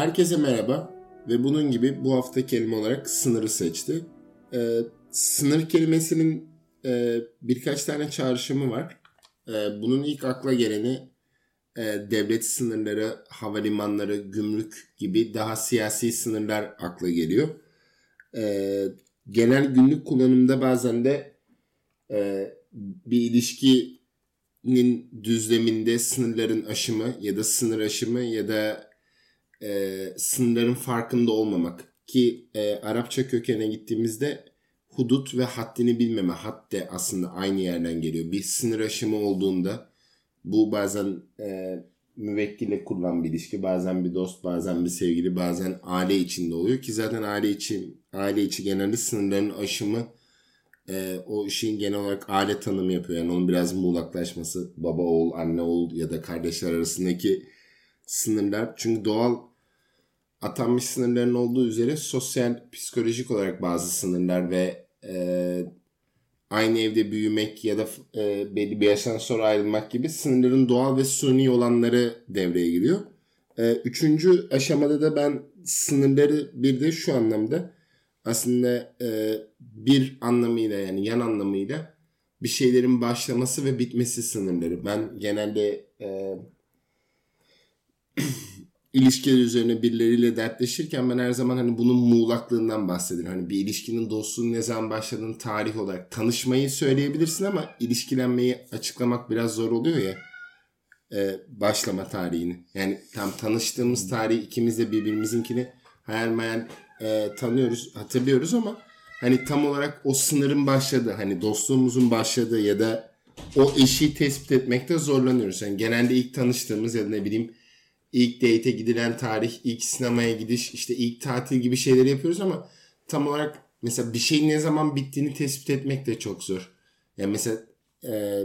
Herkese merhaba ve bunun gibi bu hafta kelime olarak sınırı seçti. Ee, sınır kelimesinin e, birkaç tane çağrışımı var. E, bunun ilk akla geleni e, devlet sınırları, havalimanları, gümrük gibi daha siyasi sınırlar akla geliyor. E, genel günlük kullanımda bazen de e, bir ilişkinin düzleminde sınırların aşımı ya da sınır aşımı ya da e, sınırların farkında olmamak ki e, Arapça kökene gittiğimizde hudut ve haddini bilmeme hadde aslında aynı yerden geliyor. Bir sınır aşımı olduğunda bu bazen e, müvekkile kurulan bir ilişki, bazen bir dost, bazen bir sevgili, bazen aile içinde oluyor ki zaten aile için aile içi genelde sınırların aşımı e, o işin genel olarak aile tanımı yapıyor. Yani onun biraz muğlaklaşması baba oğul, anne oğul ya da kardeşler arasındaki sınırlar. Çünkü doğal atanmış sınırların olduğu üzere sosyal, psikolojik olarak bazı sınırlar ve e, aynı evde büyümek ya da e, belli bir yaştan sonra ayrılmak gibi sınırların doğal ve suni olanları devreye giriyor. E, üçüncü aşamada da ben sınırları bir de şu anlamda aslında e, bir anlamıyla yani yan anlamıyla bir şeylerin başlaması ve bitmesi sınırları. Ben genelde e, ilişkiler üzerine birileriyle dertleşirken ben her zaman hani bunun muğlaklığından bahsederim. Hani bir ilişkinin dostluğun ne zaman başladığını tarih olarak tanışmayı söyleyebilirsin ama ilişkilenmeyi açıklamak biraz zor oluyor ya e, başlama tarihini. Yani tam tanıştığımız tarih ikimiz de birbirimizinkini hayal meyal e, tanıyoruz, hatırlıyoruz ama hani tam olarak o sınırın başladığı, hani dostluğumuzun başladığı ya da o eşiği tespit etmekte zorlanıyoruz. Yani genelde ilk tanıştığımız ya da ne bileyim ilk date'e gidilen tarih, ilk sinemaya gidiş, işte ilk tatil gibi şeyleri yapıyoruz ama tam olarak mesela bir şeyin ne zaman bittiğini tespit etmek de çok zor. Yani mesela e,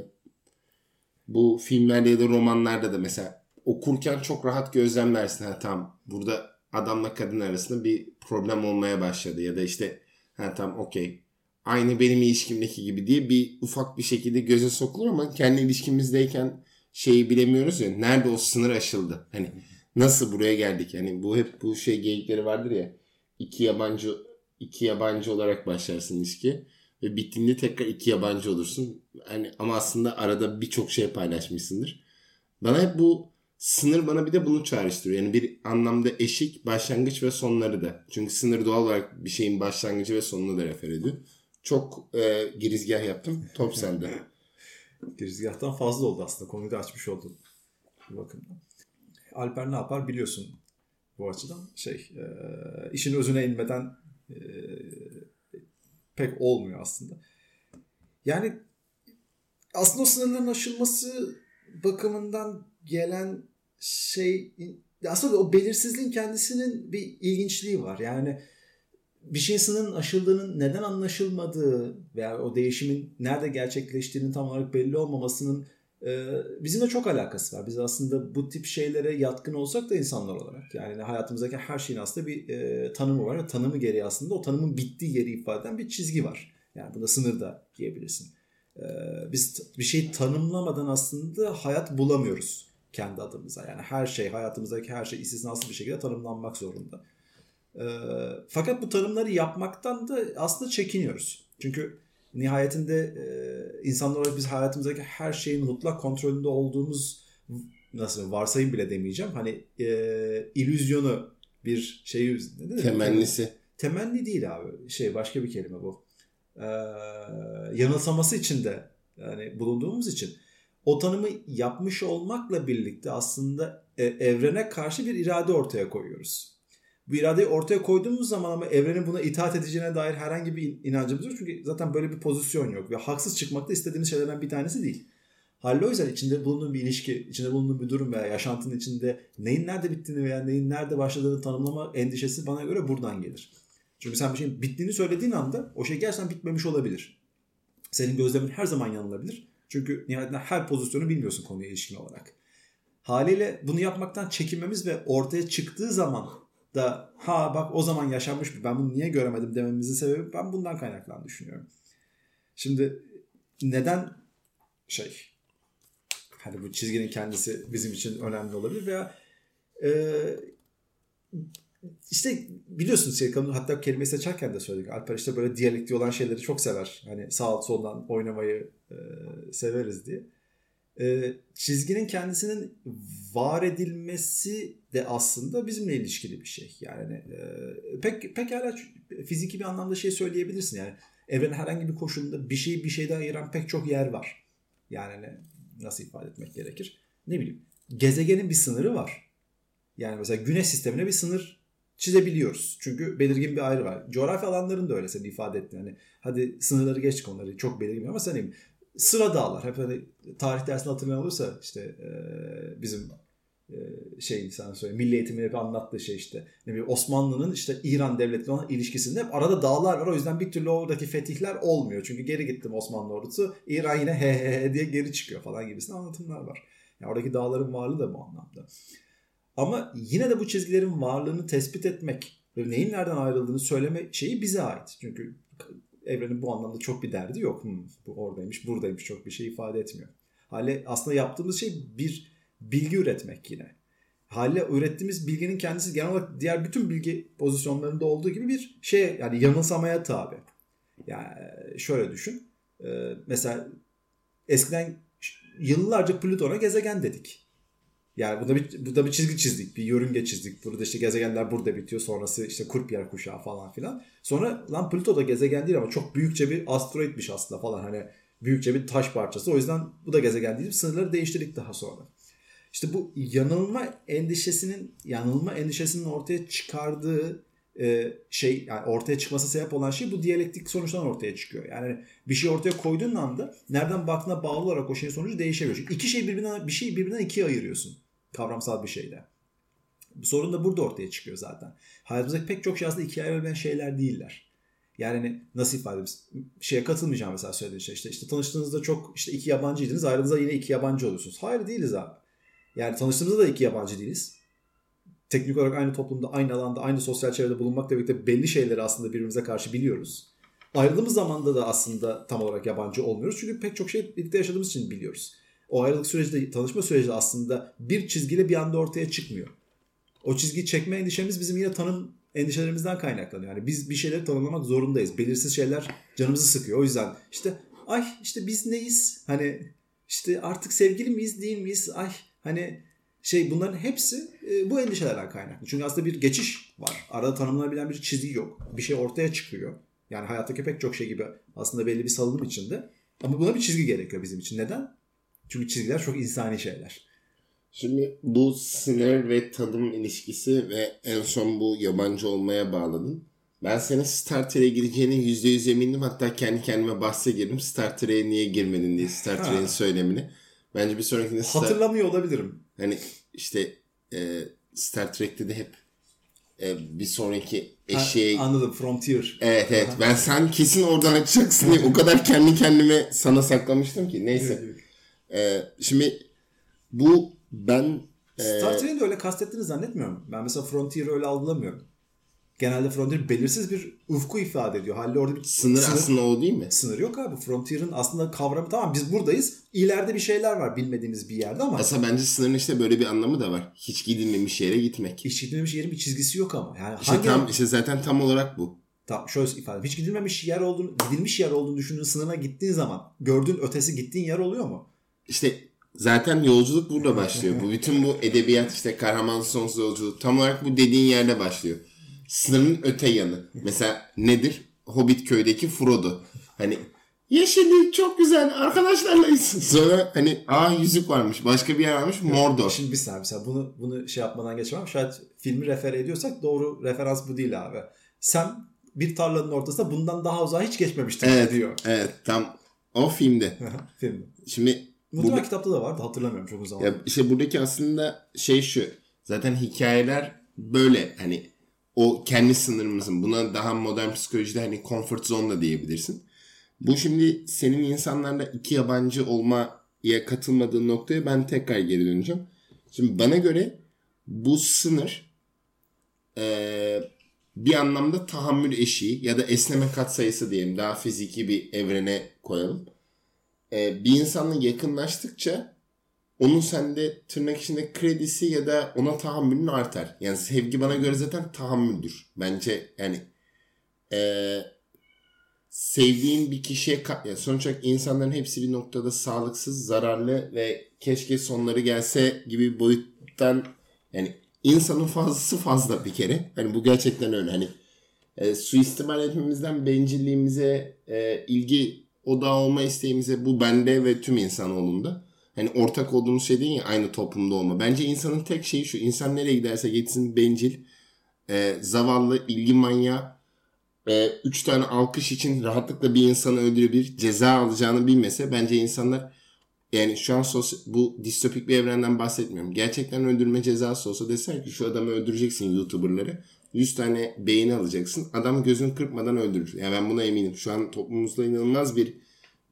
bu filmlerde ya da romanlarda da mesela okurken çok rahat gözlemlersin. Ha tamam burada adamla kadın arasında bir problem olmaya başladı ya da işte ha tamam okey aynı benim ilişkimdeki gibi diye bir ufak bir şekilde göze sokulur ama kendi ilişkimizdeyken şeyi bilemiyoruz ya nerede o sınır aşıldı. Hani nasıl buraya geldik? Hani bu hep bu şey geyikleri vardır ya. iki yabancı iki yabancı olarak başlarsın ilişki ve bittiğinde tekrar iki yabancı olursun. Hani ama aslında arada birçok şey paylaşmışsındır. Bana hep bu sınır bana bir de bunu çağrıştırıyor. Yani bir anlamda eşik, başlangıç ve sonları da. Çünkü sınır doğal olarak bir şeyin başlangıcı ve sonunu da refer ediyor. Çok e, girizgah yaptım. Top sende. Girizgahtan fazla oldu aslında. Konuyu da açmış oldun. Bu bakımdan. Alper ne yapar biliyorsun bu açıdan. Şey, e, işin özüne inmeden e, pek olmuyor aslında. Yani aslında o sınırların aşılması bakımından gelen şey aslında o belirsizliğin kendisinin bir ilginçliği var. Yani bir şeyin sınırın aşıldığının neden anlaşılmadığı veya o değişimin nerede gerçekleştiğinin tam olarak belli olmamasının e, bizimle çok alakası var. Biz aslında bu tip şeylere yatkın olsak da insanlar olarak yani hayatımızdaki her şeyin aslında bir e, tanımı var ve tanımı gereği aslında o tanımın bittiği yeri ifade eden bir çizgi var. Yani bunda sınır da diyebilirsin. E, biz bir şeyi tanımlamadan aslında hayat bulamıyoruz kendi adımıza. Yani her şey hayatımızdaki her şey istisnasız bir şekilde tanımlanmak zorunda. E, fakat bu tanımları yapmaktan da aslında çekiniyoruz. Çünkü nihayetinde e, insanlar olarak biz hayatımızdaki her şeyin mutlak kontrolünde olduğumuz nasıl varsayım bile demeyeceğim. Hani e, illüzyonu bir şey temennisi. Temenni değil abi. Şey başka bir kelime bu. E, yanılsaması için de yani bulunduğumuz için o tanımı yapmış olmakla birlikte aslında e, evrene karşı bir irade ortaya koyuyoruz bu iradeyi ortaya koyduğumuz zaman ama evrenin buna itaat edeceğine dair herhangi bir inancımız yok. Çünkü zaten böyle bir pozisyon yok. Ve haksız çıkmak da istediğimiz şeylerden bir tanesi değil. Halil o yüzden içinde bulunduğun bir ilişki, içinde bulunduğun bir durum veya yaşantının içinde neyin nerede bittiğini veya neyin nerede başladığını tanımlama endişesi bana göre buradan gelir. Çünkü sen bir şeyin bittiğini söylediğin anda o şey gerçekten bitmemiş olabilir. Senin gözlemin her zaman yanılabilir. Çünkü nihayetinde her pozisyonu bilmiyorsun konuya ilişkin olarak. Haliyle bunu yapmaktan çekinmemiz ve ortaya çıktığı zaman da ha bak o zaman yaşanmış ben bunu niye göremedim dememizin sebebi ben bundan kaynaklandığını düşünüyorum. Şimdi neden şey hani bu çizginin kendisi bizim için önemli olabilir veya e, işte biliyorsunuz şey, hatta kelimeyi seçerken de söyledik. Alper işte böyle diyalekti olan şeyleri çok sever. Hani sağ soldan oynamayı e, severiz diye. E, çizginin kendisinin var edilmesi de aslında bizimle ilişkili bir şey. Yani e, pek pekala fiziki bir anlamda şey söyleyebilirsin. Yani evrenin herhangi bir koşulunda bir şeyi bir şeyden ayıran pek çok yer var. Yani hani nasıl ifade etmek gerekir? Ne bileyim. Gezegenin bir sınırı var. Yani mesela güneş sistemine bir sınır çizebiliyoruz. Çünkü belirgin bir ayrı var. Coğrafya alanlarında öyle senin ifade ettin. Hani hadi sınırları geçtik onları çok belirgin ama sen sıra dağlar. Hep hani tarih dersinde hatırlayan olursa işte e, bizim e, şey sen söyle milli eğitimin hep anlattığı şey işte ne bileyim Osmanlı'nın işte İran devletiyle olan ilişkisinde hep arada dağlar var o yüzden bir türlü oradaki fetihler olmuyor. Çünkü geri gittim Osmanlı ordusu İran yine he he he diye geri çıkıyor falan gibisinden anlatımlar var. Yani oradaki dağların varlığı da bu anlamda. Ama yine de bu çizgilerin varlığını tespit etmek ve neyin nereden ayrıldığını söyleme şeyi bize ait. Çünkü evrenin bu anlamda çok bir derdi yok. Hmm, bu oradaymış, buradaymış çok bir şey ifade etmiyor. Hale aslında yaptığımız şey bir bilgi üretmek yine. Hale ürettiğimiz bilginin kendisi genel olarak diğer bütün bilgi pozisyonlarında olduğu gibi bir şey yani yanılsamaya tabi. Yani şöyle düşün. Mesela eskiden yıllarca Plüton'a gezegen dedik. Yani burada bir, burada bir çizgi çizdik. Bir yörünge çizdik. Burada işte gezegenler burada bitiyor. Sonrası işte Kuiper kuşağı falan filan. Sonra lan Plüto da gezegen değil ama çok büyükçe bir asteroidmiş aslında falan. Hani büyükçe bir taş parçası. O yüzden bu da gezegen değil. Sınırları değiştirdik daha sonra. İşte bu yanılma endişesinin yanılma endişesinin ortaya çıkardığı e, şey yani ortaya çıkması sebep olan şey bu diyalektik sonuçtan ortaya çıkıyor. Yani bir şey ortaya koyduğun anda nereden baktığına bağlı olarak o şeyin sonucu değişebiliyor. Çünkü iki şey birbirinden bir şey birbirinden ikiye ayırıyorsun kavramsal bir şeyde. Sorun da burada ortaya çıkıyor zaten. Hayatımızdaki pek çok şey aslında ikiye ayrılabilen şeyler değiller. Yani hani nasıl ifade edeyim? Şeye katılmayacağım mesela söylediğin şey. İşte, işte tanıştığınızda çok işte iki yabancıydınız. Ayrıldığınızda yine iki yabancı oluyorsunuz. Hayır değiliz abi. Yani tanıştığımızda da iki yabancı değiliz. Teknik olarak aynı toplumda, aynı alanda, aynı sosyal çevrede bulunmakla birlikte belli şeyleri aslında birbirimize karşı biliyoruz. Ayrıldığımız zamanda da aslında tam olarak yabancı olmuyoruz. Çünkü pek çok şey birlikte yaşadığımız için biliyoruz o ayrılık süreci tanışma süreci aslında bir çizgiyle bir anda ortaya çıkmıyor. O çizgiyi çekme endişemiz bizim yine tanım endişelerimizden kaynaklanıyor. Yani biz bir şeyleri tanımlamak zorundayız. Belirsiz şeyler canımızı sıkıyor. O yüzden işte ay işte biz neyiz? Hani işte artık sevgili miyiz değil miyiz? Ay hani şey bunların hepsi e, bu endişelerden kaynaklı. Çünkü aslında bir geçiş var. Arada tanımlanabilen bir çizgi yok. Bir şey ortaya çıkıyor. Yani hayattaki pek çok şey gibi aslında belli bir salınım içinde. Ama buna bir çizgi gerekiyor bizim için. Neden? Çünkü çizgiler çok insani şeyler. Şimdi bu sınır ve tadım ilişkisi ve en son bu yabancı olmaya bağladın. Ben senin Star Trek'e gireceğine %100 emindim. Hatta kendi kendime bahse girdim. Star Trek'e niye girmedin diye Star Trek'in söylemini. Bence bir sonrakinde Star... Hatırlamıyor olabilirim. Hani işte e, Star Trek'te de hep e, bir sonraki eşeğe... Ha, anladım. Frontier. Evet evet. ben sen kesin oradan açacaksın diye o kadar kendi kendime sana saklamıştım ki. Neyse. Evet, ee, şimdi bu ben... Star e, Trek'i de öyle kastettiğini zannetmiyorum. Ben mesela Frontier'ı öyle algılamıyorum. Genelde Frontier belirsiz bir ufku ifade ediyor. Halde orada bir sınır, sınır aslında o değil mi? Sınır yok abi. Frontier'ın aslında kavramı tamam biz buradayız. İleride bir şeyler var bilmediğimiz bir yerde ama. Aslında bence sınırın işte böyle bir anlamı da var. Hiç gidilmemiş yere gitmek. Hiç gidilmemiş yerin bir çizgisi yok ama. Yani işte hangi tam işte zaten tam olarak bu. Tam şöyle ifade. Hiç gidilmemiş yer olduğunu, gidilmiş yer olduğunu düşündüğün sınırına gittiğin zaman gördüğün ötesi gittiğin yer oluyor mu? İşte Zaten yolculuk burada başlıyor. bu bütün bu edebiyat işte kahraman sonsuz yolculuk tam olarak bu dediğin yerde başlıyor. Sınırın öte yanı. Mesela nedir? Hobbit köydeki Frodo. Hani yeşillik çok güzel arkadaşlarlayız. Sonra hani aa yüzük varmış başka bir yer varmış Mordor. Şimdi bir saniye mesela bunu, bunu şey yapmadan geçemem. Şayet filmi refer ediyorsak doğru referans bu değil abi. Sen bir tarlanın ortasında bundan daha uzağa hiç geçmemiştin evet, diyor. Evet tam o filmde. filmde. Şimdi Muhtemelen kitapta da vardı hatırlamıyorum çok uzun zaman. Ya işte buradaki aslında şey şu. Zaten hikayeler böyle hani o kendi sınırımızın buna daha modern psikolojide hani comfort zone da diyebilirsin. Bu şimdi senin insanlarla iki yabancı olmaya katılmadığın noktaya ben tekrar geri döneceğim. Şimdi bana göre bu sınır ee, bir anlamda tahammül eşiği ya da esneme katsayısı diyelim daha fiziki bir evrene koyalım e, bir insanla yakınlaştıkça onun sende tırnak içinde kredisi ya da ona tahammülün artar. Yani sevgi bana göre zaten tahammüldür. Bence yani ee, sevdiğin bir kişiye yani sonuç olarak insanların hepsi bir noktada sağlıksız, zararlı ve keşke sonları gelse gibi boyuttan yani insanın fazlası fazla bir kere. Hani bu gerçekten öyle. Hani e, suistimal etmemizden bencilliğimize, e, ilgi odağı olma isteğimize bu bende ve tüm insanoğlunda. Hani ortak olduğumuz şey değil ya aynı toplumda olma. Bence insanın tek şeyi şu. İnsan nereye giderse gitsin bencil, e, zavallı, ilgi manyağı. E, üç tane alkış için rahatlıkla bir insanı öldürebilir, ceza alacağını bilmese bence insanlar yani şu an sos- bu distopik bir evrenden bahsetmiyorum. Gerçekten öldürme cezası olsa desen ki şu adamı öldüreceksin YouTuber'ları. 100 tane beğeni alacaksın. Adam gözünü kırpmadan öldürür. Yani ben buna eminim. Şu an toplumumuzda inanılmaz bir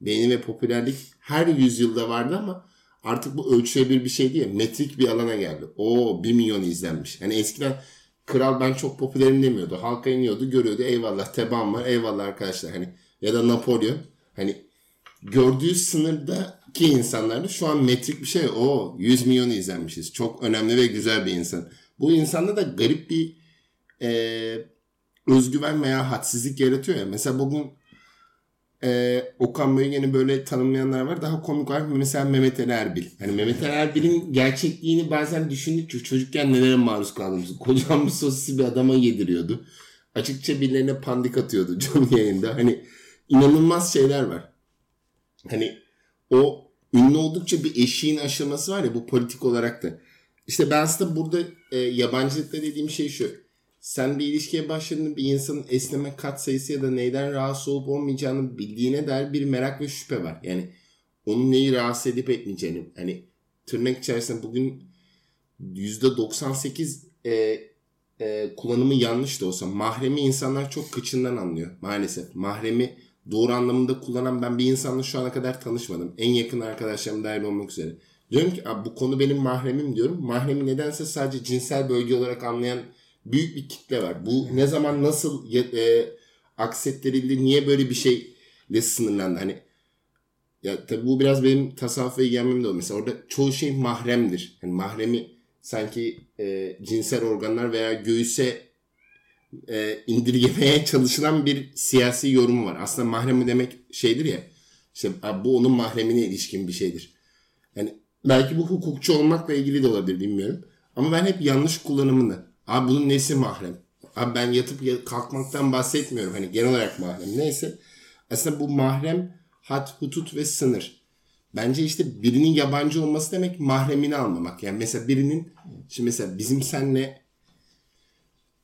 beğeni ve popülerlik her yüzyılda vardı ama artık bu ölçülebilir bir şey değil. Metrik bir alana geldi. O 1 milyon izlenmiş. Yani eskiden kral ben çok popülerim demiyordu. Halka iniyordu görüyordu eyvallah tebaam var eyvallah arkadaşlar. Hani ya da Napolyon. Hani gördüğü sınırdaki insanlarda şu an metrik bir şey. O 100 milyon izlenmişiz. Çok önemli ve güzel bir insan. Bu insanda da garip bir e, özgüven veya hadsizlik yaratıyor ya. Mesela bugün e, Okan Bölgen'i böyle tanımlayanlar var. Daha komik var. Mesela Mehmet Ali Erbil. Hani Mehmet Ali Erbil'in gerçekliğini bazen düşündükçe çocukken nelere maruz kaldığımızı. Kocaman bir sosisi bir adama yediriyordu. Açıkça birilerine pandik atıyordu canlı yayında. Hani inanılmaz şeyler var. Hani o ünlü oldukça bir eşiğin aşılması var ya bu politik olarak da. İşte ben aslında burada e, yabancılıkta dediğim şey şu sen bir ilişkiye başladığında bir insanın esneme kat sayısı ya da neyden rahatsız olup olmayacağını bildiğine dair bir merak ve şüphe var. Yani onun neyi rahatsız edip etmeyeceğini. Hani tırnak içerisinde bugün %98 e, e, kullanımı yanlış da olsa mahremi insanlar çok kıçından anlıyor maalesef. Mahremi doğru anlamında kullanan ben bir insanla şu ana kadar tanışmadım. En yakın arkadaşlarım dahil olmak üzere. Diyorum ki bu konu benim mahremim diyorum. Mahremi nedense sadece cinsel bölge olarak anlayan büyük bir kitle var. Bu ne zaman nasıl e, aksettirildi, niye böyle bir şeyle sınırlandı? Hani ya tabii bu biraz benim tasavvuf ve ilgilenmem de o. Mesela orada çoğu şey mahremdir. Yani mahremi sanki e, cinsel organlar veya göğüse e, indirgemeye çalışılan bir siyasi yorum var. Aslında mahremi demek şeydir ya. İşte bu onun mahremine ilişkin bir şeydir. Yani belki bu hukukçu olmakla ilgili de olabilir bilmiyorum. Ama ben hep yanlış kullanımını Abi bunun nesi mahrem? Abi ben yatıp kalkmaktan bahsetmiyorum. Hani genel olarak mahrem. Neyse. Aslında bu mahrem hat, hutut ve sınır. Bence işte birinin yabancı olması demek mahremini almamak. Yani mesela birinin şimdi mesela bizim senle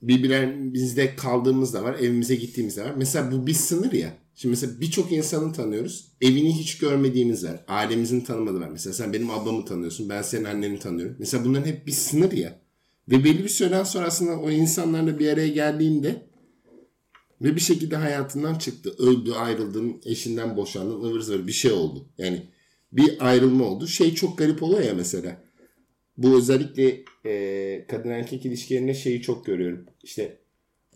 birbirimizde kaldığımız da var. Evimize gittiğimiz de var. Mesela bu bir sınır ya. Şimdi mesela birçok insanı tanıyoruz. Evini hiç görmediğimiz var. Ailemizin tanımadığı var. Mesela sen benim ablamı tanıyorsun. Ben senin anneni tanıyorum. Mesela bunların hep bir sınır ya. Ve belli bir süreden sonra o insanlarla bir araya geldiğinde ve bir şekilde hayatından çıktı. Öldü, ayrıldın, eşinden boşandın, ıvır zıvır bir şey oldu. Yani bir ayrılma oldu. Şey çok garip oluyor ya mesela. Bu özellikle e, kadın erkek ilişkilerinde şeyi çok görüyorum. İşte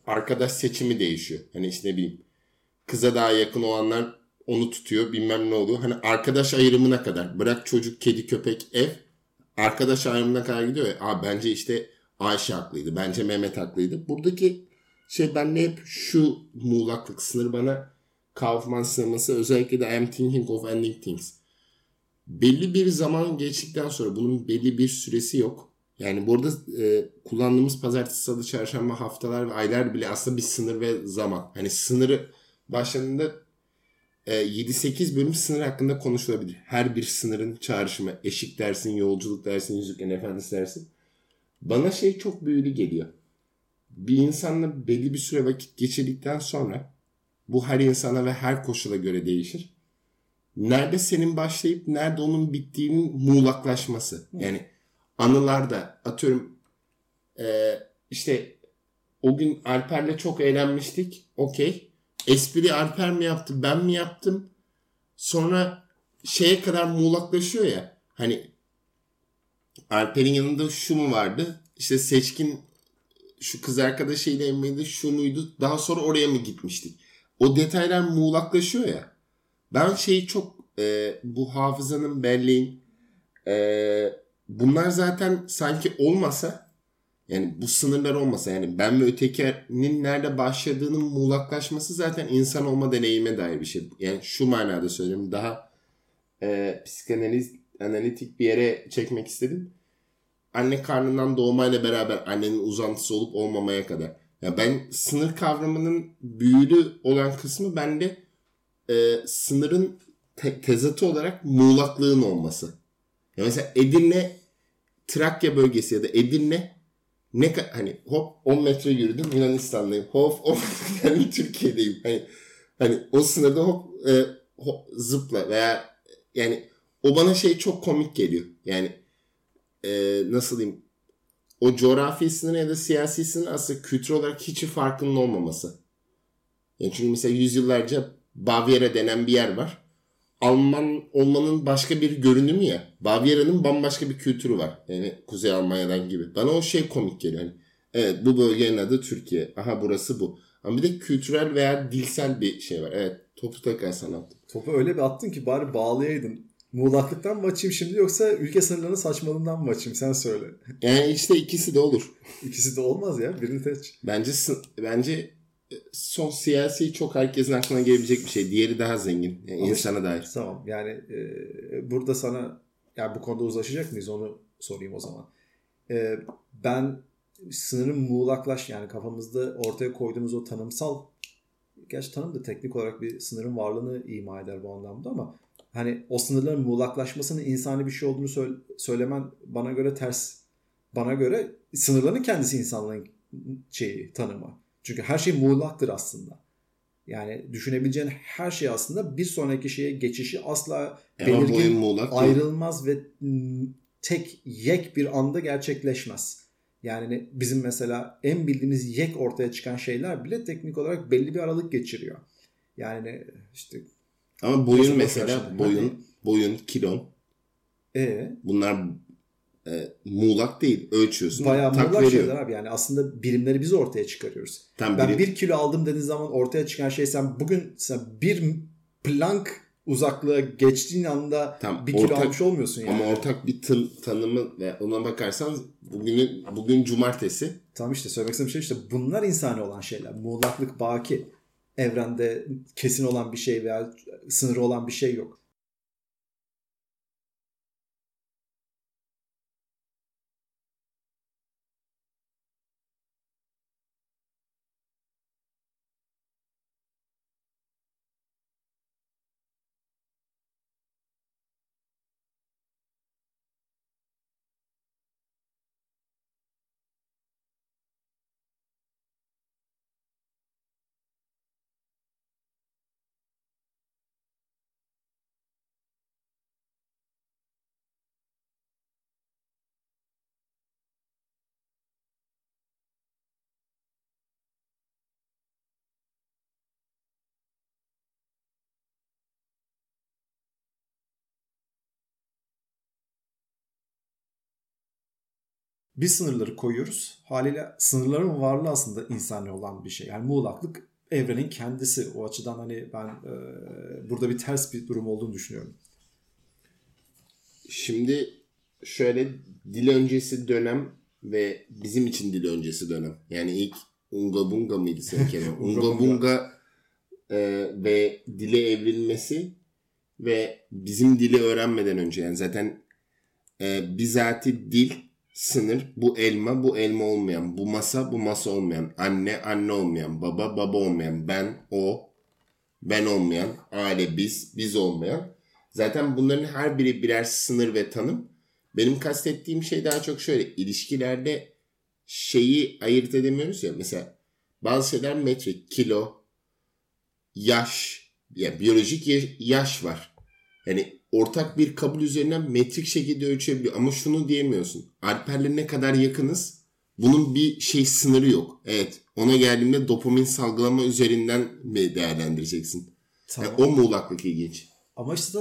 arkadaş seçimi değişiyor. Hani işte ne bileyim kıza daha yakın olanlar onu tutuyor bilmem ne oluyor. Hani arkadaş ayrımına kadar bırak çocuk, kedi, köpek, ev arkadaş ayrımına kadar gidiyor ya. Aa, bence işte Ayşe haklıydı. Bence Mehmet haklıydı. Buradaki şey bende hep şu muğlaklık sınır bana Kaufman sineması özellikle de I'm thinking of ending things. Belli bir zaman geçtikten sonra bunun belli bir süresi yok. Yani burada e, kullandığımız pazartesi, salı, çarşamba haftalar ve aylar bile aslında bir sınır ve zaman. Hani sınırı başladığında e, 7-8 bölüm sınır hakkında konuşulabilir. Her bir sınırın çağrışımı. Eşik dersin, yolculuk dersin, yüzüklerin efendisi dersin. Bana şey çok büyülü geliyor. Bir insanla belli bir süre vakit geçirdikten sonra bu her insana ve her koşula göre değişir. Nerede senin başlayıp nerede onun bittiğinin muğlaklaşması. Yani anılarda atıyorum e, işte o gün Alper'le çok eğlenmiştik. Okey. Espri Alper mi yaptı ben mi yaptım? Sonra şeye kadar muğlaklaşıyor ya. Hani Alper'in yanında şu mu vardı? İşte seçkin şu kız arkadaşıyla miydi şu muydu? Daha sonra oraya mı gitmiştik? O detaylar muğlaklaşıyor ya. Ben şeyi çok e, bu hafızanın belleğin Ee, bunlar zaten sanki olmasa yani bu sınırlar olmasa yani ben ve ötekinin nerede başladığının muğlaklaşması zaten insan olma deneyime dair bir şey. Yani şu manada söylüyorum daha e, psikanaliz analitik bir yere çekmek istedim. Anne karnından doğmayla beraber annenin uzantısı olup olmamaya kadar. Ya ben sınır kavramının büyülü olan kısmı bende e, sınırın te- tezatı olarak muğlaklığın olması. Ya mesela Edirne Trakya bölgesi ya da Edirne ne ka- hani hop 10 metre yürüdüm Yunanistan'dayım. Hop 10 yani Türkiye'deyim. Hani hani o sınırda hop, e, hop zıpla veya yani o bana şey çok komik geliyor. Yani e, nasıl diyeyim o coğrafi ya da siyasi sınır aslında kültür olarak hiçbir farkının olmaması. Yani çünkü mesela yüzyıllarca Bavyera denen bir yer var. Alman olmanın başka bir görünümü ya. Bavyera'nın bambaşka bir kültürü var. Yani Kuzey Almanya'dan gibi. Bana o şey komik geliyor. Yani, evet bu bölgenin adı Türkiye. Aha burası bu. Ama bir de kültürel veya dilsel bir şey var. Evet topu tekrar sana attım. Topu öyle bir attın ki bari bağlayaydın. Muğlaklıktan mı açayım şimdi yoksa ülke sınırlarının saçmalığından mı açayım sen söyle. Yani işte ikisi de olur. İkisi de olmaz ya birini seç. Bence bence son siyasi çok herkesin aklına gelebilecek bir şey. Diğeri daha zengin. Yani insana dair. Tamam yani e, burada sana yani bu konuda uzlaşacak mıyız onu sorayım o zaman. E, ben sınırın muğlaklaş yani kafamızda ortaya koyduğumuz o tanımsal gerçi tanım da teknik olarak bir sınırın varlığını ima eder bu anlamda ama hani o sınırların muğlaklaşmasının insani bir şey olduğunu söyle, söylemen bana göre ters. Bana göre sınırların kendisi insanlığın şeyi, tanımı. Çünkü her şey muğlaktır aslında. Yani düşünebileceğin her şey aslında bir sonraki şeye geçişi asla belirgin, ayrılmaz ve tek yek bir anda gerçekleşmez. Yani bizim mesela en bildiğimiz yek ortaya çıkan şeyler bile teknik olarak belli bir aralık geçiriyor. Yani işte ama boyun mesela boyun, boyun, kilon. E bunlar e, muğlak değil. Ölçüyorsun. Bayağı muğlak veriyor. şeyler abi. Yani aslında birimleri biz ortaya çıkarıyoruz. Tam ben biri... bir kilo aldım dediğin zaman ortaya çıkan şey sen bugün sen bir plank uzaklığa geçtiğin anda Tam, bir kilo ortak, almış olmuyorsun yani. Ama ortak bir tın, tanımı ve ona bakarsan bugün bugün cumartesi. Tam işte söylemek istediğim şey işte bunlar insani olan şeyler. Muğlaklık baki. Evrende kesin olan bir şey veya sınırı olan bir şey yok. Biz sınırları koyuyoruz. Haliyle sınırların varlığı aslında insani olan bir şey. Yani muğlaklık evrenin kendisi. O açıdan hani ben e, burada bir ters bir durum olduğunu düşünüyorum. Şimdi şöyle dil öncesi dönem ve bizim için dil öncesi dönem. Yani ilk Unga Bunga mıydı senin kelime? Unga Bunga e, ve dile evrilmesi ve bizim dili öğrenmeden önce yani zaten e, bizati dil sınır bu elma bu elma olmayan, bu masa bu masa olmayan, anne anne olmayan, baba baba olmayan, ben o, ben olmayan, aile biz, biz olmayan. Zaten bunların her biri birer sınır ve tanım. Benim kastettiğim şey daha çok şöyle ilişkilerde şeyi ayırt edemiyoruz ya mesela bazı şeyler metrik, kilo, yaş, ya yani biyolojik yaş var. Yani ortak bir kabul üzerinden metrik şekilde ölçebiliyor. Ama şunu diyemiyorsun. Alper'le ne kadar yakınız? Bunun bir şey sınırı yok. Evet. Ona geldiğimde dopamin salgılama üzerinden mi değerlendireceksin? Tamam. Yani o muğlaklık ilginç. Ama işte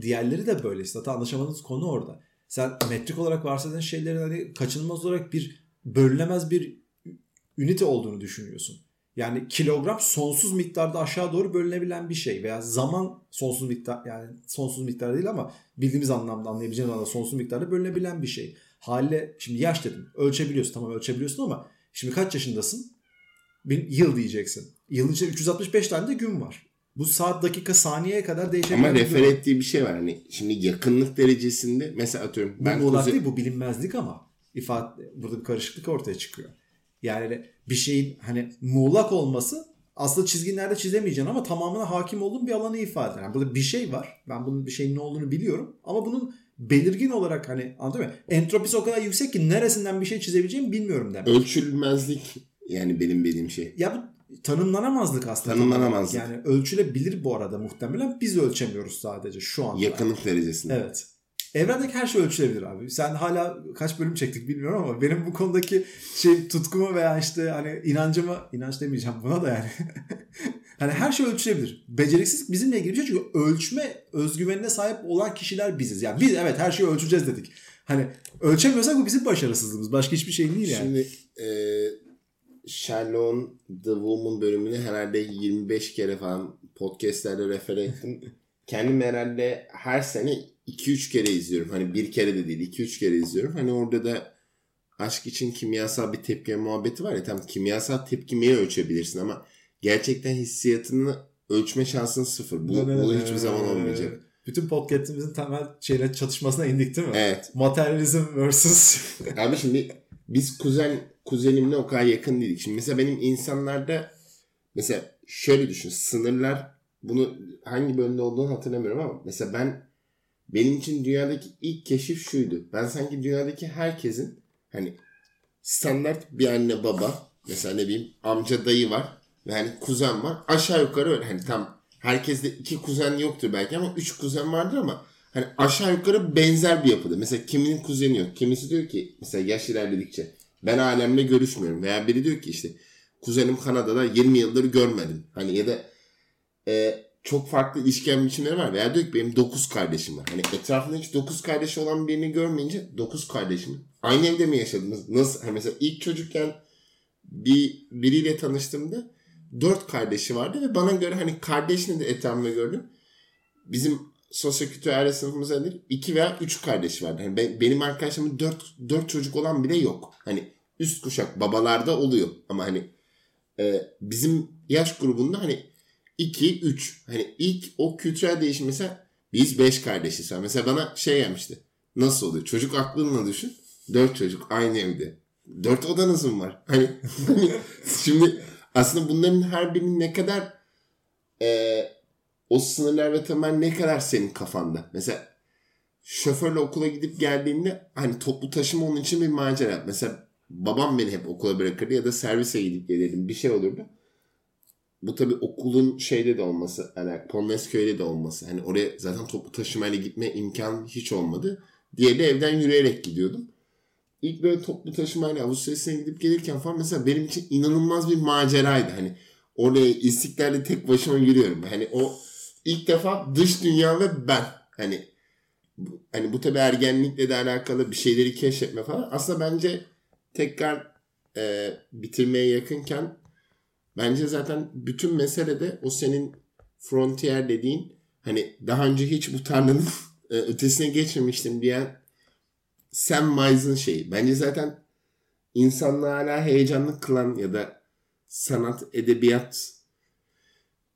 diğerleri de böyle. Zaten anlaşamadığınız konu orada. Sen metrik olarak varsayılan şeylerin hani kaçınılmaz olarak bir bölünemez bir ünite olduğunu düşünüyorsun. Yani kilogram sonsuz miktarda aşağı doğru bölünebilen bir şey veya zaman sonsuz miktar yani sonsuz miktar değil ama bildiğimiz anlamda anlayabileceğimiz anlamda sonsuz miktarda bölünebilen bir şey. Haliyle şimdi yaş dedim. Ölçebiliyorsun tamam ölçebiliyorsun ama şimdi kaç yaşındasın? Bir yıl diyeceksin. Yılın içinde 365 tane de gün var. Bu saat, dakika, saniyeye kadar değişebilen Ama refer ettiği bir şey var. Hani şimdi yakınlık derecesinde mesela atıyorum Bu ben muğlak kuze- değil bu bilinmezlik ama ifade burada bir karışıklık ortaya çıkıyor. Yani bir şeyin hani muğlak olması aslında çizgi nerede çizemeyeceksin ama tamamına hakim olduğun bir alanı ifade eder. Yani burada bir şey var. Ben bunun bir şeyin ne olduğunu biliyorum ama bunun belirgin olarak hani anladın mı? Entropisi o kadar yüksek ki neresinden bir şey çizebileceğimi bilmiyorum demek. ölçülmezlik yani benim dediğim şey. Ya bu tanımlanamazlık aslında. Tanımlanamazlık. Yani ölçülebilir bu arada muhtemelen. Biz ölçemiyoruz sadece şu anda. Yakınlık derecesinde. Evet. Evrendeki her şey ölçülebilir abi. Sen hala kaç bölüm çektik bilmiyorum ama benim bu konudaki şey tutkumu veya işte hani inancımı inanç demeyeceğim buna da yani. hani her şey ölçülebilir. Beceriksizlik bizimle ilgili bir şey çünkü ölçme özgüvenine sahip olan kişiler biziz. Yani biz evet her şeyi ölçeceğiz dedik. Hani ölçemiyorsak bu bizim başarısızlığımız. Başka hiçbir şey değil yani. Şimdi e, Sherlock'un The Woman bölümünü herhalde 25 kere falan podcastlerde refer ettim. Kendim herhalde her sene 2-3 kere izliyorum. Hani bir kere de değil 2-3 kere izliyorum. Hani orada da aşk için kimyasal bir tepki muhabbeti var ya tam kimyasal tepkimeyi ölçebilirsin ama gerçekten hissiyatını ölçme şansın sıfır. Bu, bu hiçbir zaman olmayacak. Bütün podcast'imizin temel şeyle çatışmasına indik değil mi? Evet. Materyalizm versus Abi şimdi biz kuzen kuzenimle o kadar yakın değildik. Şimdi mesela benim insanlarda mesela şöyle düşün. Sınırlar bunu hangi bölümde olduğunu hatırlamıyorum ama mesela ben benim için dünyadaki ilk keşif şuydu. Ben sanki dünyadaki herkesin hani standart bir anne baba mesela ne bileyim amca dayı var ve hani kuzen var. Aşağı yukarı öyle hani tam herkeste iki kuzen yoktur belki ama üç kuzen vardır ama hani aşağı yukarı benzer bir yapıda. Mesela kiminin kuzeni yok. Kimisi diyor ki mesela yaş ilerledikçe ben alemle görüşmüyorum. Veya biri diyor ki işte kuzenim Kanada'da 20 yıldır görmedim. Hani ya da e, çok farklı ilişkilen biçimleri var. Veya diyor ki benim 9 kardeşim var. Hani etrafında hiç 9 kardeşi olan birini görmeyince 9 kardeşim. Aynı evde mi yaşadınız? Nasıl? Hani mesela ilk çocukken bir biriyle tanıştığımda 4 kardeşi vardı ve bana göre hani kardeşini de etrafımda gördüm. Bizim sosyokültürel sınıfımızda nedir? 2 veya 3 kardeş vardı. Hani ben, benim arkadaşımın 4 4 çocuk olan bile yok. Hani üst kuşak babalarda oluyor ama hani e, bizim yaş grubunda hani 2 3 hani ilk o kültürel değişim mesela biz 5 kardeşiz. Mesela bana şey gelmişti. Nasıl oluyor? Çocuk aklınla düşün. 4 çocuk aynı evde. 4 odanız mı var? Hani, hani şimdi aslında bunların her birinin ne kadar e, o sınırlar ve temel ne kadar senin kafanda? Mesela şoförle okula gidip geldiğinde hani toplu taşıma onun için bir macera. Mesela babam beni hep okula bırakırdı ya da servise gidip gelirdim. Bir şey olurdu. Bu tabii okulun şeyde de olması, yani Polonezköy'de de olması. Hani oraya zaten toplu taşımayla gitme imkan hiç olmadı. Diğeri de evden yürüyerek gidiyordum. İlk böyle toplu taşımayla Avustralya'ya gidip gelirken falan mesela benim için inanılmaz bir maceraydı. Hani oraya istiklalde tek başıma yürüyorum. Hani o ilk defa dış dünya ve ben. Hani hani bu tabii ergenlikle de alakalı bir şeyleri keşfetme falan. Aslında bence tekrar e, bitirmeye yakınken bence zaten bütün mesele de o senin frontier dediğin hani daha önce hiç bu tanrının e, ötesine geçmemiştim diyen Sam Miles'ın şeyi. Bence zaten insanlığı hala heyecanlı kılan ya da sanat, edebiyat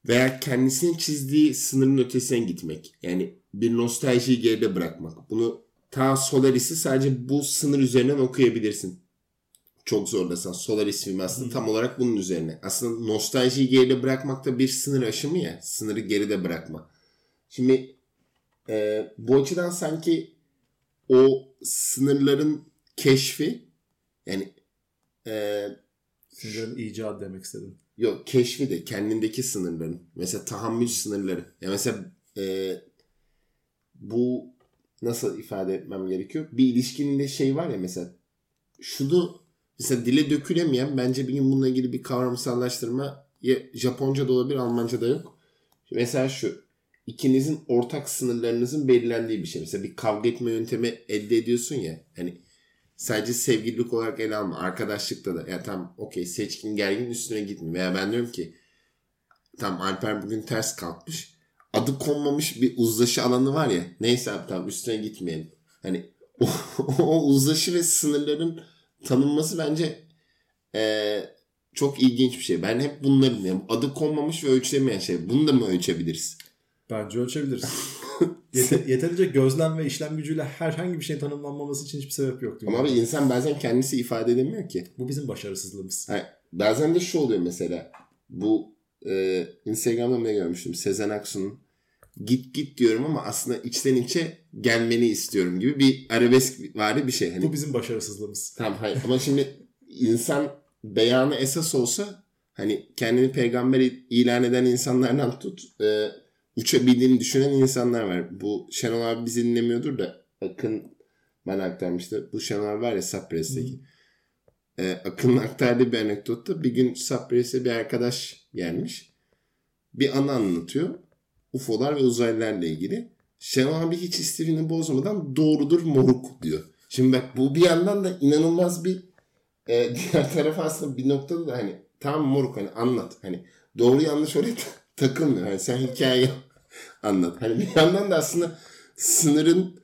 veya kendisinin çizdiği sınırın ötesine gitmek. Yani bir nostaljiyi geride bırakmak. Bunu ta Solaris'i sadece bu sınır üzerinden okuyabilirsin. Çok zorlasan. Solaris filmi aslında tam olarak bunun üzerine. Aslında nostaljiyi geride bırakmak da bir sınır aşımı ya. Sınırı geride bırakma. Şimdi e, bu açıdan sanki o sınırların keşfi yani e, Sınırların icadı demek istedim. Yok keşfi de kendindeki sınırların. Mesela tahammül sınırları. Ya mesela e, bu nasıl ifade etmem gerekiyor? Bir ilişkinin de şey var ya mesela şunu mesela dile dökülemeyen bence bir gün bununla ilgili bir kavramsallaştırma ya Japonca da olabilir Almanca da yok. Mesela şu ikinizin ortak sınırlarınızın belirlendiği bir şey. Mesela bir kavga etme yöntemi elde ediyorsun ya hani sadece sevgililik olarak ele alma. Arkadaşlıkta da. Ya tam okey seçkin gergin üstüne gitme. Veya ben diyorum ki tam Alper bugün ters kalkmış. Adı konmamış bir uzlaşı alanı var ya. Neyse abi tamam üstüne gitmeyelim. Hani o, o uzlaşı ve sınırların tanınması bence e, çok ilginç bir şey. Ben hep bunları dinliyorum. Adı konmamış ve ölçülemeyen şey. Bunu da mı ölçebiliriz? Bence ölçebiliriz. Yeter, yeterince gözlem ve işlem gücüyle herhangi bir şeyin tanımlanmaması için hiçbir sebep yok. Ama abi insan bazen kendisi ifade edemiyor ki. Bu bizim başarısızlığımız. Ha, bazen de şu oluyor mesela. Bu e, Instagram'da ne görmüştüm? Sezen Aksu'nun git git diyorum ama aslında içten içe gelmeni istiyorum gibi bir arabesk vari bir şey. Hani, Bu bizim başarısızlığımız. Tamam hayır ama şimdi insan beyanı esas olsa hani kendini peygamber ilan eden insanlardan tut e, uçabildiğini düşünen insanlar var. Bu Şenol abi bizi dinlemiyordur da Akın bana aktarmıştı. Bu Şenol abi var ya Sapres'teki. E, Akın'ın aktardığı bir anekdotta bir gün Sapres'e bir arkadaş gelmiş. Bir anı anlatıyor. UFO'lar ve uzaylılarla ilgili. Şenol abi hiç istifini bozmadan doğrudur moruk diyor. Şimdi bak bu bir yandan da inanılmaz bir e, diğer taraf aslında bir noktada da hani tamam moruk hani anlat. Hani doğru yanlış oraya takılmıyor. Hani sen hikayeyi anlat. Hani bir yandan da aslında sınırın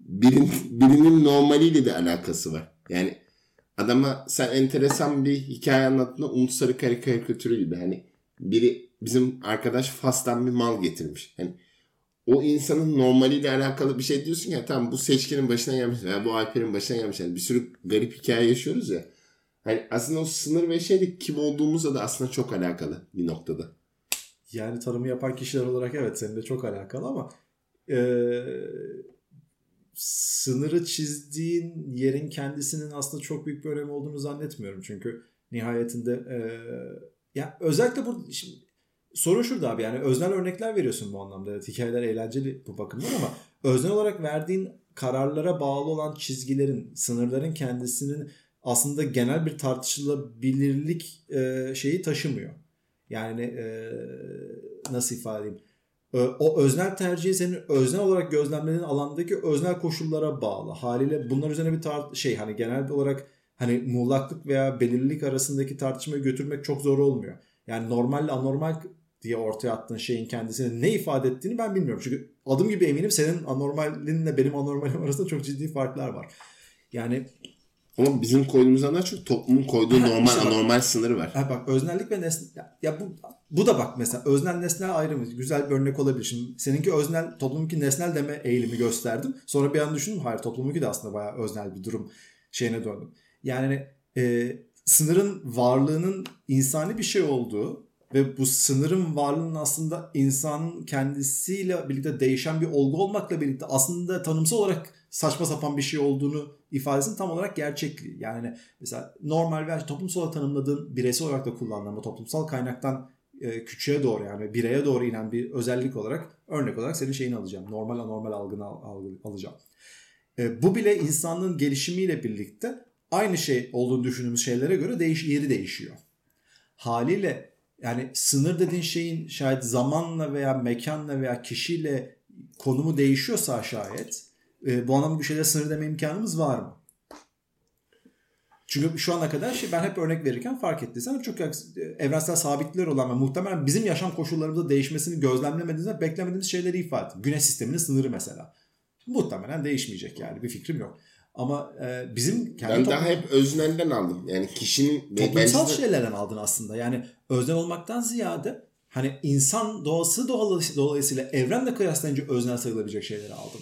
birin, birinin normaliyle de alakası var. Yani adama sen enteresan bir hikaye anlattığında Umut Sarı karikatürü gibi hani biri bizim arkadaş Fas'tan bir mal getirmiş. Hani o insanın normaliyle alakalı bir şey diyorsun ya tamam bu seçkinin başına gelmiş veya bu Alper'in başına gelmiş. Yani bir sürü garip hikaye yaşıyoruz ya. Hani aslında o sınır ve şeyde kim olduğumuzla da aslında çok alakalı bir noktada. Yani tanımı yapan kişiler olarak evet seninle çok alakalı ama ee, sınırı çizdiğin yerin kendisinin aslında çok büyük bir önemi olduğunu zannetmiyorum. Çünkü nihayetinde e, ya özellikle bu şimdi, sorun şurada abi yani öznel örnekler veriyorsun bu anlamda. Evet hikayeler eğlenceli bu bakımdan ama öznel olarak verdiğin kararlara bağlı olan çizgilerin, sınırların kendisinin aslında genel bir tartışılabilirlik e, şeyi taşımıyor. Yani e, nasıl ifade edeyim? o öznel tercihi senin öznel olarak gözlemlediğin alandaki öznel koşullara bağlı. Haliyle bunlar üzerine bir tar şey hani genel olarak hani muğlaklık veya belirlilik arasındaki tartışmayı götürmek çok zor olmuyor. Yani normalle anormal diye ortaya attığın şeyin kendisine ne ifade ettiğini ben bilmiyorum. Çünkü adım gibi eminim senin anormalinle benim anormalim arasında çok ciddi farklar var. Yani ama bizim koyduğumuzdan daha çok toplumun koyduğu normal işte bak, anormal sınırı var. Ha bak öznellik ve nesne ya, ya bu bu da bak mesela öznel nesnel ayrımı güzel bir örnek olabilir. Şimdi seninki öznel toplumunki nesnel deme eğilimi gösterdim. Sonra bir an düşündüm hayır toplumunki de aslında bayağı öznel bir durum şeyine döndüm. Yani e, sınırın varlığının insani bir şey olduğu ve bu sınırın varlığının aslında insanın kendisiyle birlikte değişen bir olgu olmakla birlikte aslında tanımsal olarak saçma sapan bir şey olduğunu ifadesinin tam olarak gerçekliği. Yani mesela normal veya toplumsal tanımladığın bireysel olarak da kullanılan toplumsal kaynaktan e, küçüğe doğru yani bireye doğru inen bir özellik olarak örnek olarak senin şeyini alacağım. Normal anormal algını al, al, alacağım. E, bu bile insanlığın gelişimiyle birlikte aynı şey olduğunu düşündüğümüz şeylere göre değiş yeri değişiyor. Haliyle yani sınır dediğin şeyin şayet zamanla veya mekanla veya kişiyle konumu değişiyorsa şayet e, bu anlamda bir şeyler sınır deme imkanımız var mı? Çünkü şu ana kadar şey ben hep örnek verirken fark ettiysen çok evrensel sabitler olan ve muhtemelen bizim yaşam koşullarımızda değişmesini gözlemlemediğimiz beklemediğimiz şeyleri ifade. Güneş sisteminin sınırı mesela. Muhtemelen değişmeyecek yani bir fikrim yok. Ama e, bizim kendi ben toplum... daha hep öznelden aldım. Yani kişinin toplumsal de... şeylerden aldın aslında. Yani öznel olmaktan ziyade hani insan doğası dolayısıyla evrenle kıyaslayınca öznel sayılabilecek şeyleri aldım.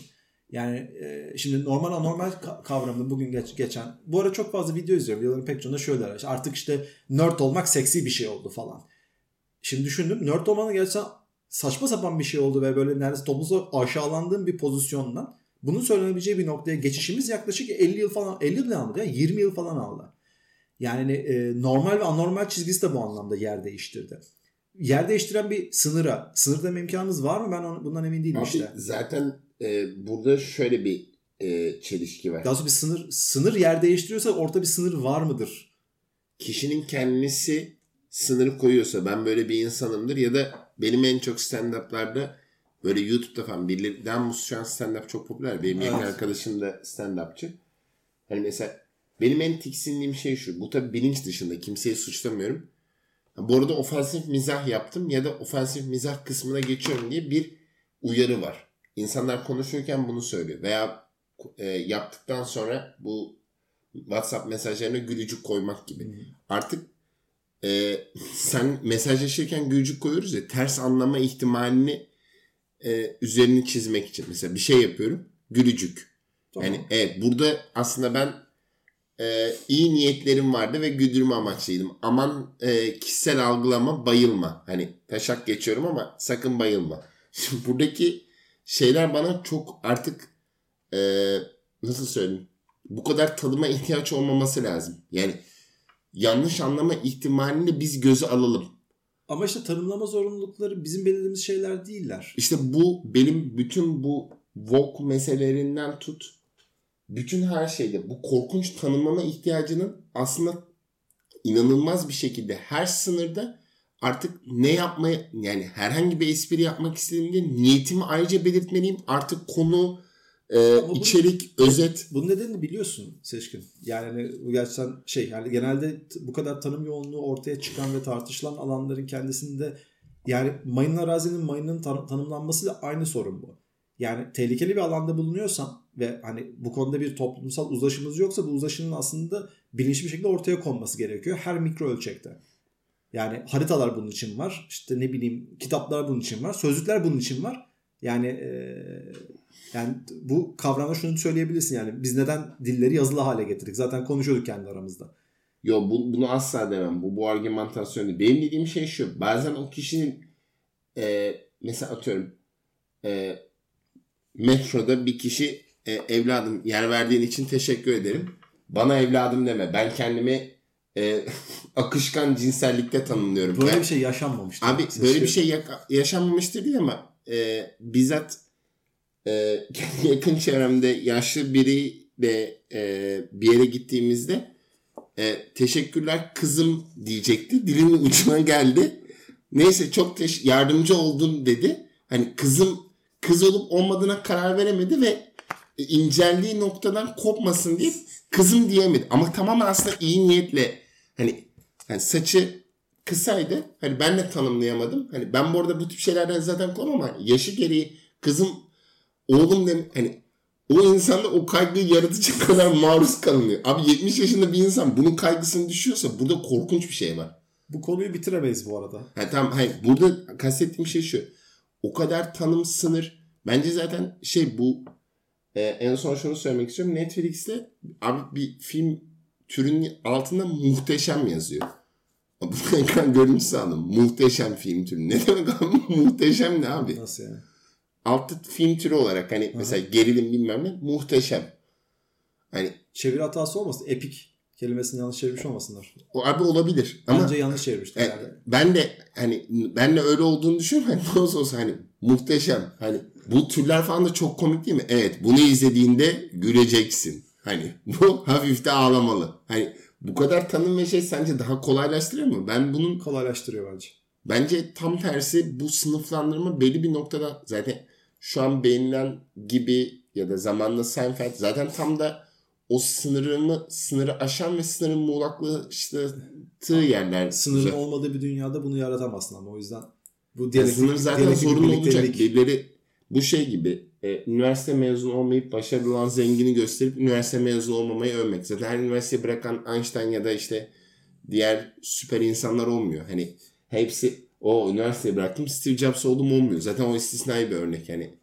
Yani e, şimdi normal anormal kavramını bugün geç, geçen bu ara çok fazla video izliyorum. Videoların pek çoğunda şöyle işte artık işte nerd olmak seksi bir şey oldu falan. Şimdi düşündüm nerd olmanın gerçekten saçma sapan bir şey oldu ve böyle neredeyse toplumsal aşağılandığım bir pozisyondan bunun söylenebileceği bir noktaya geçişimiz yaklaşık 50 yıl falan 50 yıl aldı ya 20 yıl falan aldı. Yani e, normal ve anormal çizgisi de bu anlamda yer değiştirdi. Yer değiştiren bir sınıra, sınır deme imkanımız var mı? Ben on, bundan emin değilim Abi, işte. Zaten e, burada şöyle bir e, çelişki var. Daha sonra bir sınır sınır yer değiştiriyorsa orta bir sınır var mıdır? Kişinin kendisi sınırı koyuyorsa ben böyle bir insanımdır ya da benim en çok stand-up'larda böyle YouTube'da falan birileri Dan Mus şu an stand-up çok popüler. Benim evet. yakın arkadaşım da stand-upçı. Hani mesela benim en tiksindiğim şey şu. Bu tabii bilinç dışında. Kimseyi suçlamıyorum. Bu arada ofensif mizah yaptım ya da ofensif mizah kısmına geçiyorum diye bir uyarı var. İnsanlar konuşurken bunu söylüyor. Veya e, yaptıktan sonra bu WhatsApp mesajlarına gülücük koymak gibi. Artık e, sen mesajlaşırken gülücük koyuyoruz ya ters anlama ihtimalini e, üzerini çizmek için. Mesela bir şey yapıyorum gülücük. Tamam. Yani evet burada aslında ben e, iyi niyetlerim vardı ve güldürme amaçlıydım. Aman e, kişisel algılama bayılma. Hani taşak geçiyorum ama sakın bayılma. Şimdi buradaki şeyler bana çok artık e, nasıl söyleyeyim bu kadar tadıma ihtiyaç olmaması lazım. Yani yanlış anlama ihtimalini biz göze alalım. Ama işte tanımlama zorunlulukları bizim belirlediğimiz şeyler değiller. İşte bu benim bütün bu Vogue meselelerinden tut bütün her şeyde bu korkunç tanımlama ihtiyacının aslında inanılmaz bir şekilde her sınırda artık ne yapmaya yani herhangi bir espri yapmak istediğimde niyetimi ayrıca belirtmeliyim. Artık konu e, içerik, bunu, özet. Bunun nedenini biliyorsun Seçkin. Yani hani bu gerçekten şey yani genelde bu kadar tanım yoğunluğu ortaya çıkan ve tartışılan alanların kendisinde yani mayın arazinin mayının tan- tanımlanmasıyla aynı sorun bu. Yani tehlikeli bir alanda bulunuyorsan ve hani bu konuda bir toplumsal uzlaşımız yoksa bu uzlaşının aslında bilinçli bir şekilde ortaya konması gerekiyor her mikro ölçekte. Yani haritalar bunun için var. İşte ne bileyim kitaplar bunun için var. Sözlükler bunun için var. Yani e, yani bu kavramda şunu söyleyebilirsin yani biz neden dilleri yazılı hale getirdik? Zaten konuşuyorduk kendi aramızda. Yo bu, bunu asla demem. Bu bu argümantasyon değil. Benim dediğim şey şu. Bazen o kişinin e, mesela atıyorum e, metroda bir kişi e, evladım yer verdiğin için teşekkür ederim. Bana evladım deme. Ben kendimi e, akışkan cinsellikte tanımlıyorum. Böyle ben, bir şey yaşanmamıştır. Abi böyle bir şey yaşanmamıştır değil ama e, bizzat e, yakın çevremde yaşlı biri de e, bir yere gittiğimizde e, teşekkürler kızım diyecekti. Dilimin ucuna geldi. Neyse çok teş- yardımcı oldun dedi. Hani kızım kız olup olmadığına karar veremedi ve inceldiği noktadan kopmasın diye kızım diyemedi. Ama tamamen aslında iyi niyetle hani, hani saçı kısaydı. Hani ben de tanımlayamadım. Hani ben bu arada bu tip şeylerden zaten korkmam ama yaşı gereği kızım oğlum dem hani o insanda o kaygıyı yaratacak kadar maruz kalınıyor. Abi 70 yaşında bir insan bunun kaygısını düşüyorsa burada korkunç bir şey var. Bu konuyu bitiremeyiz bu arada. Ha, tamam hayır burada kastettiğim şey şu. O kadar tanım sınır. Bence zaten şey bu e, en son şunu söylemek istiyorum. Netflix'te abi bir film türünün altında muhteşem yazıyor. Bu ekran görüntüsü sandım. Muhteşem film türü. Ne demek abi? muhteşem ne abi? Nasıl yani? Altı film türü olarak hani Aha. mesela gerilim bilmem ne muhteşem. Hani çeviri hatası olmasın. Epik kelimesini yanlış çevirmiş olmasınlar. O abi olabilir. Ama Bence yanlış çevirmişler. E, ben de hani ben de öyle olduğunu düşünüyorum. Hani olsa olsa hani muhteşem. Hani bu türler falan da çok komik değil mi? Evet bunu izlediğinde güleceksin. Hani bu hafif de ağlamalı. Hani bu kadar tanım ve şey sence daha kolaylaştırıyor mu? Ben bunun... Kolaylaştırıyor bence. Bence tam tersi bu sınıflandırma belli bir noktada zaten şu an beğenilen gibi ya da zamanla Seinfeld zaten tam da o sınırını sınırı aşan ve sınırın muğlaklaştığı yerler. Sınırın güzel. olmadığı bir dünyada bunu yaratamazsın ama o yüzden bu diyalektik, sınır zaten sorun olacak. Birileri bu şey gibi e, üniversite mezunu olmayıp başarılı olan zengini gösterip üniversite mezunu olmamayı övmek. Zaten her üniversiteyi bırakan Einstein ya da işte diğer süper insanlar olmuyor. Hani hepsi o üniversiteyi bıraktım Steve Jobs oldum olmuyor. Zaten o istisnai bir örnek yani.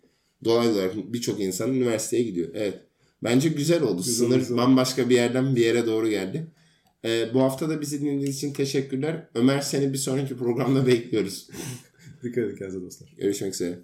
Dolaylı olarak birçok insan üniversiteye gidiyor. Evet. Bence güzel oldu. Güzel, Sınır güzel. bambaşka bir yerden bir yere doğru geldi. Ee, bu hafta da bizi dinlediğiniz için teşekkürler. Ömer seni bir sonraki programda bekliyoruz. Dikkat edin kendinize dostlar. Görüşmek üzere.